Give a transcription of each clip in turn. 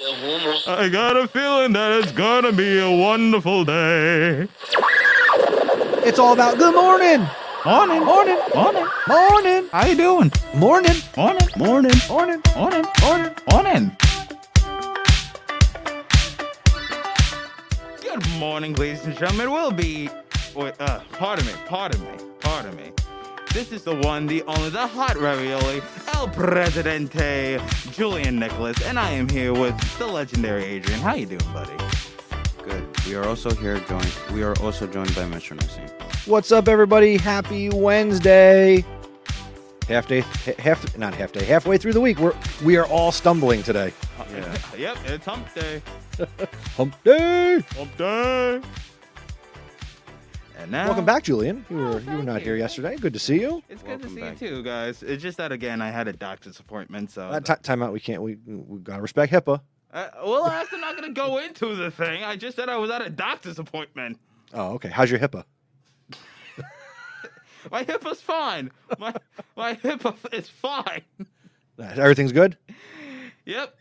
I got a feeling that it's gonna be a wonderful day. It's all about good morning. Morning, Morning. morning. Morning. How you doing? Morning. Morning, Morning. Morning. morning, Morning. morning. Good morning, ladies and gentlemen. We'll be. Wait, uh, pardon me, pardon me, pardon me. This is the one, the only, the hot ravioli, El Presidente, Julian Nicholas, and I am here with the legendary Adrian. How you doing, buddy? Good. We are also here joined. We are also joined by Mr. Nesi. What's up, everybody? Happy Wednesday. Half day, half not half day, halfway through the week. We're we are all stumbling today. Yeah. Uh, yep, it's hump day. Hump day. Hump day. And now, Welcome back, Julian. You were Oh, you were not you. here yesterday. Good to see you. It's good to see back. you too, guys. It's just that again, I had a doctor's appointment, so. Uh, ti- time out. We can't. We we gotta respect HIPAA. Uh, well, I'm not gonna go into the thing. I just said I was at a doctor's appointment. Oh, okay. How's your HIPAA? My hip is fine. My my hip is fine. Uh, Everything's good. Yep.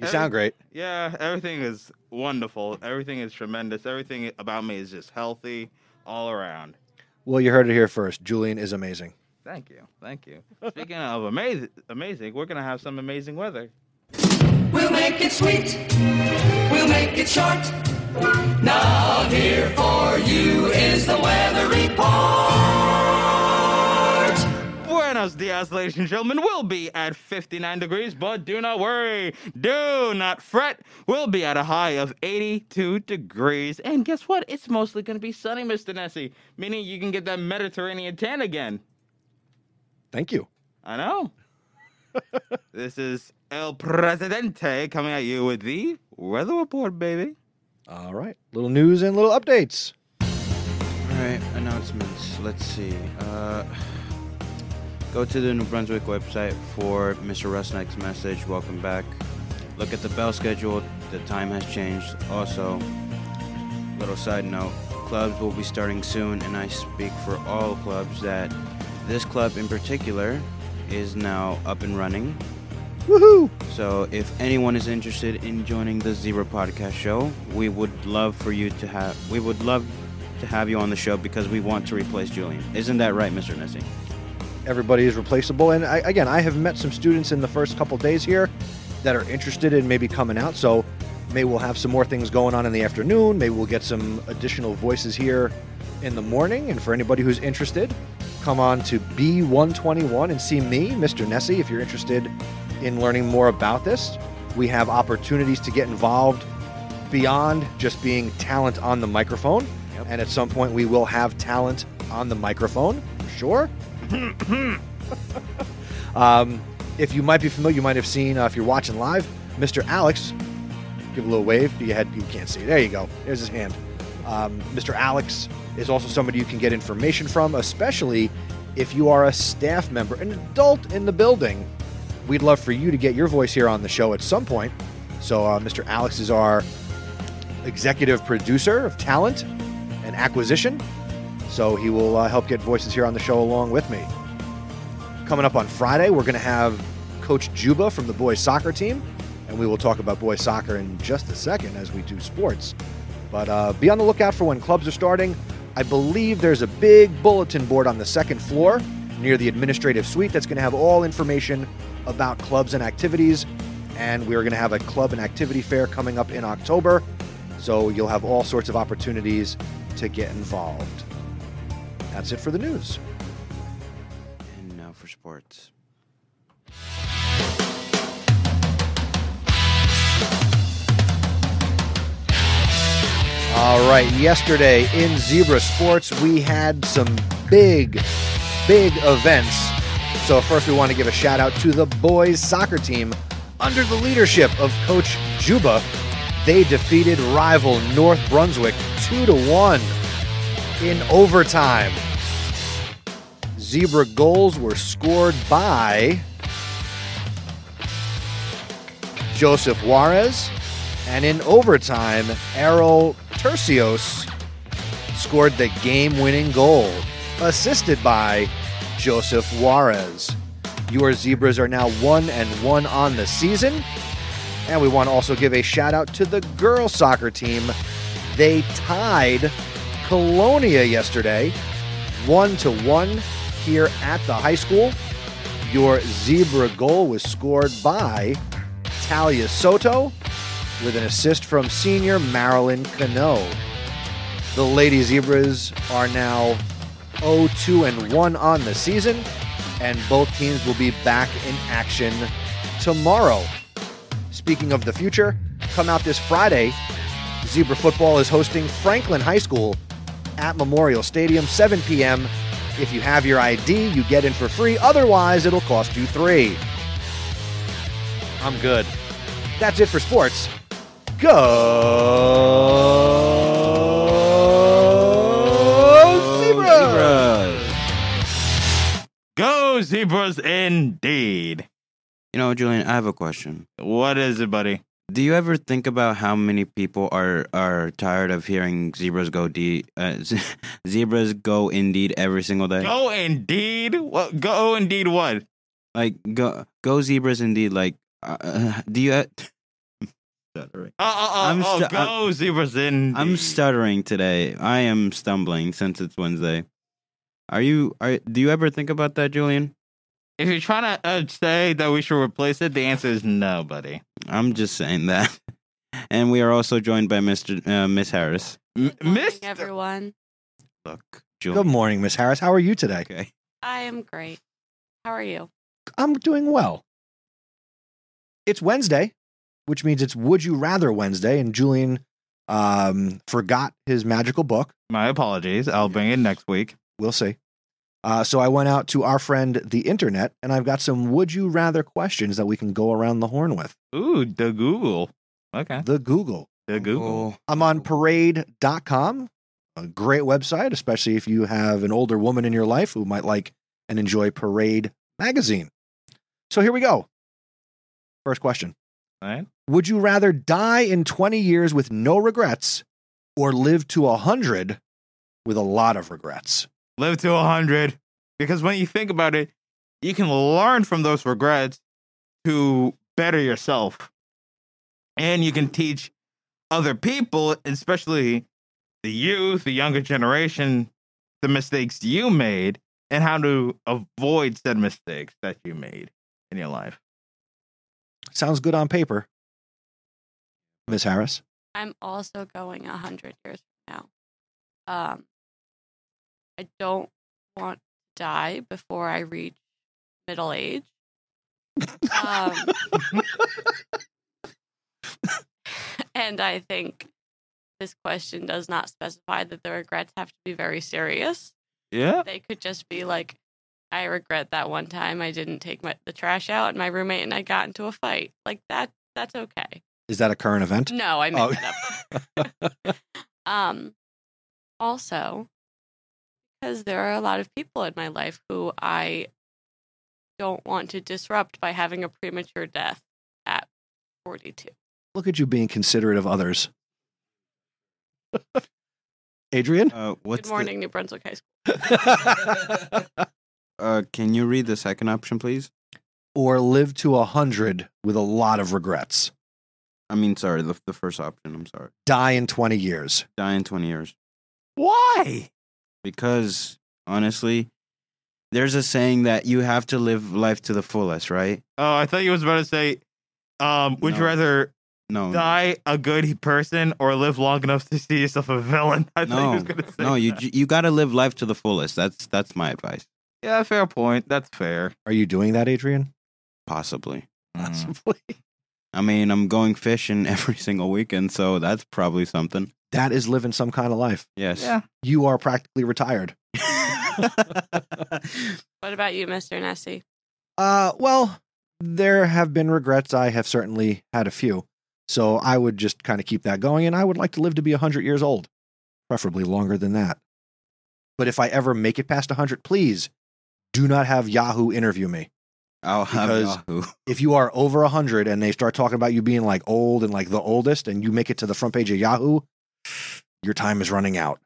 You sound great. Yeah, everything is wonderful. Everything is tremendous. Everything about me is just healthy all around. Well, you heard it here first. Julian is amazing. Thank you. Thank you. Speaking of amazing, amazing, we're gonna have some amazing weather. We'll make it sweet. We'll make it short. Now here for you is the weather report. Buenos dias, ladies and gentlemen. We'll be at 59 degrees, but do not worry. Do not fret. We'll be at a high of 82 degrees. And guess what? It's mostly going to be sunny, Mr. Nesi, meaning you can get that Mediterranean tan again. Thank you. I know. this is El Presidente coming at you with the weather report, baby. All right. Little news and little updates. All right. Announcements. Let's see. Uh, go to the New Brunswick website for Mr. Rusnick's message. Welcome back. Look at the bell schedule. The time has changed. Also, little side note: clubs will be starting soon, and I speak for all clubs that this club in particular is now up and running. Woohoo! So, if anyone is interested in joining the Zebra Podcast Show, we would love for you to have. We would love to have you on the show because we want to replace Julian. Isn't that right, Mr. Nesi? Everybody is replaceable. And I, again, I have met some students in the first couple days here that are interested in maybe coming out. So maybe we'll have some more things going on in the afternoon. Maybe we'll get some additional voices here in the morning. And for anybody who's interested, come on to B121 and see me, Mr. Nesi, if you're interested in learning more about this. We have opportunities to get involved beyond just being talent on the microphone. Yep. And at some point, we will have talent on the microphone, for sure. Um, if you might be familiar, you might have seen uh, if you're watching live, Mr. Alex. Give a little wave. You had you can't see. There you go. There's his hand. Um, Mr. Alex is also somebody you can get information from, especially if you are a staff member, an adult in the building. We'd love for you to get your voice here on the show at some point. So, uh, Mr. Alex is our executive producer of talent and acquisition. So he will uh, help get voices here on the show along with me. Coming up on Friday, we're going to have Coach Juba from the boys soccer team, and we will talk about boys soccer in just a second as we do sports. But uh, be on the lookout for when clubs are starting. I believe there's a big bulletin board on the second floor near the administrative suite that's going to have all information about clubs and activities. And we're going to have a club and activity fair coming up in October. So you'll have all sorts of opportunities to get involved. That's it for the news. And now for sports. All right, yesterday in Zebra Sports, we had some big, big events. So, first, we want to give a shout out to the boys soccer team under the leadership of Coach Juba. They defeated rival North Brunswick 2 to 1 in overtime. Zebra goals were scored by Joseph Juarez, and in overtime, Errol Tercios scored the game winning goal, assisted by Joseph Juarez. Your Zebras are now 1 and 1 on the season, And we want to also give a shout out to the girls soccer team. They tied Colonia yesterday, one to one here at the high school. Your zebra goal was scored by Talia Soto with an assist from senior Marilyn Cano. The Lady Zebras are now 0-2 and 1 on the season, and both teams will be back in action tomorrow. Speaking of the future, come out this Friday. Zebra football is hosting Franklin High School at Memorial Stadium, 7 p.m. If you have your ID, you get in for free. Otherwise, it'll cost you three. I'm good. That's it for sports. Go Zebras! Zebras. Go zebras indeed. You know, Julian, I have a question. What is it, buddy? Do you ever think about how many people are are tired of hearing zebras go de- uh, zebras go indeed every single day? Go indeed. What? Go indeed. What? Like go go zebras indeed. Like, uh, uh, do you? stuttering. Uh, uh, uh, I'm oh, stu- go zebras indeed. I'm stuttering today. I am stumbling since it's Wednesday. Are you? Are do you ever think about that, Julian? If you're trying to uh, say that we should replace it, the answer is no, buddy. I'm just saying that. And we are also joined by Mr. Uh, Miss Harris. M- Good morning, Mr. everyone. Look, Good morning, Miss Harris. How are you today? Okay. I am great. How are you? I'm doing well. It's Wednesday, which means it's Would You Rather Wednesday, and Julian um, forgot his magical book. My apologies. I'll bring it next week. We'll see. Uh, so I went out to our friend the internet, and I've got some Would You Rather questions that we can go around the horn with. Ooh, the Google. Okay. The Google. The Google. I'm on parade.com, a great website, especially if you have an older woman in your life who might like and enjoy Parade magazine. So here we go. First question. All right. Would you rather die in 20 years with no regrets or live to 100 with a lot of regrets? Live to 100. Because when you think about it, you can learn from those regrets to better yourself. And you can teach other people, especially the youth, the younger generation, the mistakes you made and how to avoid said mistakes that you made in your life. Sounds good on paper. Miss Harris. I'm also going a hundred years from now. Um, I don't want to die before I reach middle age. Um, and I think this question does not specify that the regrets have to be very serious. Yeah. They could just be like, I regret that one time I didn't take my, the trash out, and my roommate and I got into a fight. Like that, that's okay. Is that a current event? No, I made Oh. that up. um, also, because there are a lot of people in my life who I don't want to disrupt by having a premature death at 42. Look at you being considerate of others. Adrian? Uh, what's Good morning, New Brunswick High School. Uh, can you read the second option, please? or live to 100 with a lot of regrets. I mean, sorry, the, the first option. I'm sorry. Die in 20 years. Die in 20 years. Why? Because honestly, there's a saying that you have to live life to the fullest, right? Oh, I thought you was about to say, um, would you rather No. die a good person or live long enough to see yourself a villain? I thought you No, was gonna say no, you that. j- you got to live life to the fullest. That's that's my advice. Yeah, fair point. That's fair. Are you doing that, Adrian? Possibly. Mm. Possibly. I mean, I'm going fishing every single weekend, so that's probably something. That is living some kind of life. Yes. Yeah. You are practically retired. What about you, Mr. Nesi? Uh, well, there have been regrets. I have certainly had a few. So I would just kind of keep that going, and I would like to live to be 100 years old, preferably longer than that. But if I ever make it past 100, please do not have Yahoo interview me. I'll have Because- Yahoo. If you are over 100 and they start talking about you being like old and like the oldest, and you make it to the front page of Yahoo, your time is running out.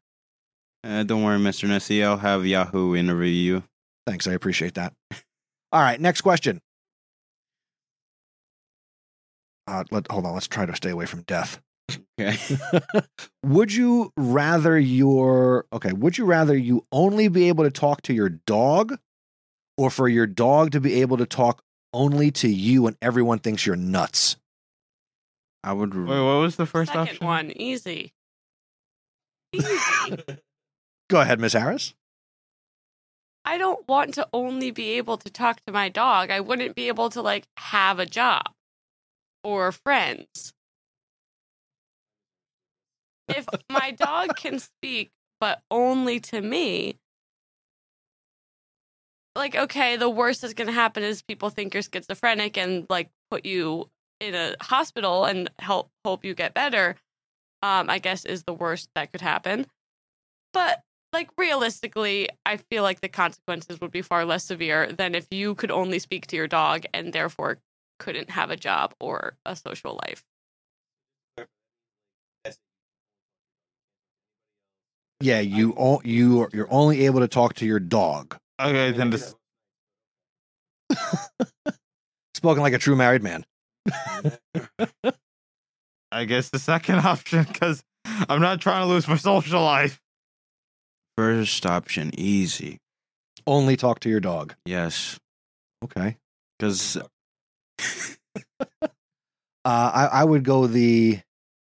Uh, don't worry, Mr. Nesi. I'll have Yahoo interview you. Thanks. I appreciate that. All right. Next question. Uh, let hold on. Let's try to stay away from death. Okay. Would you rather your okay? Would you rather you only be able to talk to your dog, or for your dog to be able to talk only to you and everyone thinks you're nuts? I would. Wait, what was the first Second option? one, easy. Go ahead, Miss Harris. I don't want to only be able to talk to my dog. I wouldn't be able to like have a job or friends. If my dog can speak, but only to me, like, okay, the worst that's going to happen is people think you're schizophrenic and like put you in a hospital and help hope you get better. Um, I guess is the worst that could happen. But like realistically, I feel like the consequences would be far less severe than if you could only speak to your dog and therefore couldn't have a job or a social life. Yeah, you o- you are- you're only able to talk to your dog. Okay, then this. Spoken like a true married man. I guess the second option because I'm not trying to lose my social life. First option, easy. Only talk to your dog. Yes, Okay. because Uh, I I would go the.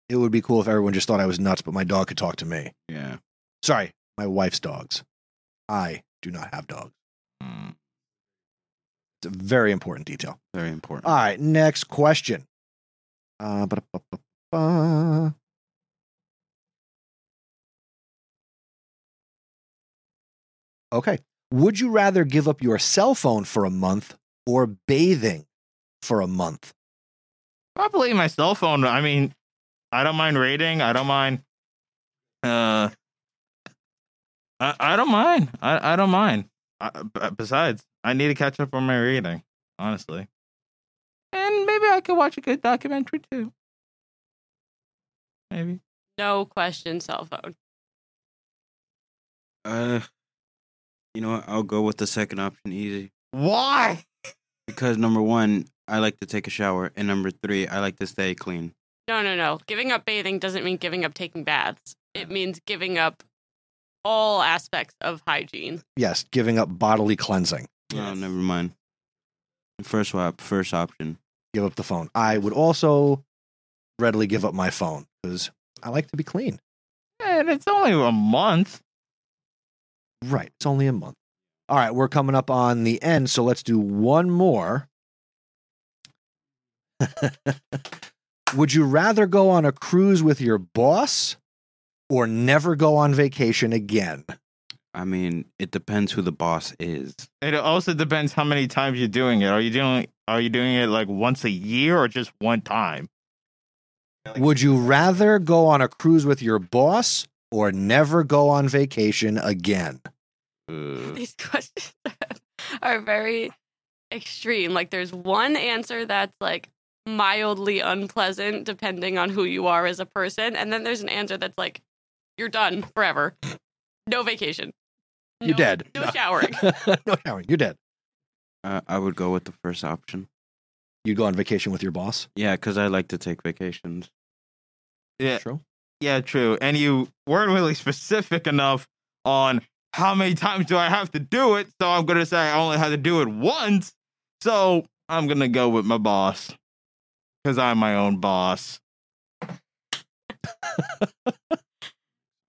It would be cool if everyone just thought I was nuts, but my dog could talk to me. yeah. Sorry, my wife's dogs. I do not have dogs. Mm. It's a very important detail. Very important. All right, next question. Uh, ba-da-ba-ba-ba. Okay. Would you rather give up your cell phone for a month or bathing for a month? Probably my cell phone. I mean, I don't mind rating. I don't mind. Uh, I, I don't mind. I, I don't mind. I, b- besides, I need to catch up on my reading, honestly. And maybe I could watch a good documentary too. Maybe. No question, cell phone. Uh, you know what? I'll go with the second option, easy. Why? Because number one, I like to take a shower, and number three, I like to stay clean. No, no, no. Giving up bathing doesn't mean giving up taking baths. It means giving up all aspects of hygiene. Yes, giving up bodily cleansing. Oh, never mind. First op, first option. Give up the phone. I would also readily give up my phone because I like to be clean. And it's only a month. Right. It's only a month. All right, we're coming up on the end, so let's do one more. Would you rather go on a cruise with your boss or never go on vacation again? I mean, it depends who the boss is. It also depends how many times you're doing it. Are you doing are you doing it like once a year or just one time? Would you rather go on a cruise with your boss or never go on vacation again? Uh, These questions are very extreme. Like, there's one answer that's like mildly unpleasant, depending on who you are as a person. And then there's an answer that's like, you're done forever. No vacation. You're No- dead. No showering. no showering. You're dead. Uh, I would go with the first option. You go on vacation with your boss. Yeah, because I like to take vacations. yeah, True. yeah, true. And you weren't really specific enough on how many times do I have to do it. So I'm gonna say I only had to do it once. So I'm gonna go with my boss because I'm my own boss.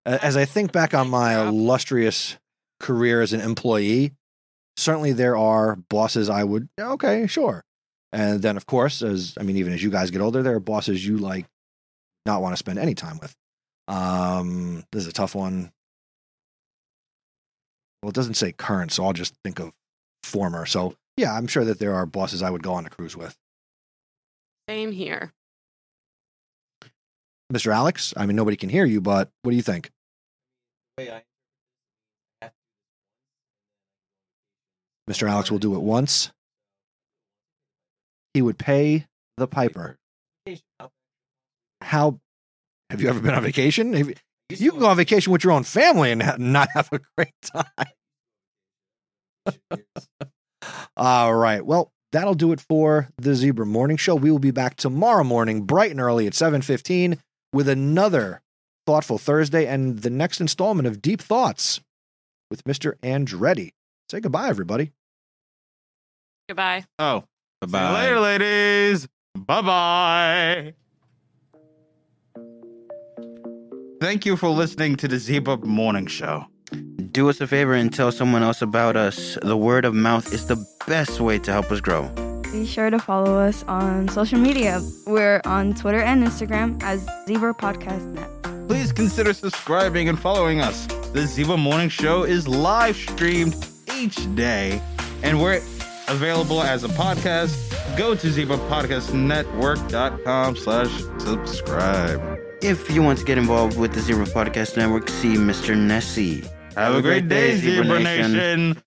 As I think back on my illustrious career as an employee, certainly there are bosses I would, okay, sure. And then, of course, as I mean, even as you guys get older, there are bosses you like not want to spend any time with. Um, this is a tough one. Well, it doesn't say current, so I'll just think of former. So, yeah, I'm sure that there are bosses I would go on a cruise with. Same here. Mr. Alex, I mean, nobody can hear you, but what do you think? Mr. Alex will do it once. He would pay the piper. How have you ever been on vacation? Have you, you can go on vacation with your own family and ha- not have a great time. All right. Well, that'll do it for the Zebra Morning Show. We will be back tomorrow morning, bright and early at 7:15, with another thoughtful Thursday and the next installment of Deep Thoughts with Mr. Andretti. Say goodbye, everybody. Goodbye. Oh, Bye see you bye. later, ladies. Bye bye. Thank you for listening to the Zebra Morning Show. Do us a favor and tell someone else about us. The word of mouth is the best way to help us grow. Be sure to follow us on social media. We're on Twitter and Instagram as Zebra Podcast Net. Please consider subscribing and following us. The Zebra Morning Show is live streamed each day, and we're available as a podcast. Go to zebrapodcastnetwork.com slash subscribe. If you want to get involved with the Zebra Podcast Network, see Mr. Nesi. Have a great day, Zebra Nation. Nation.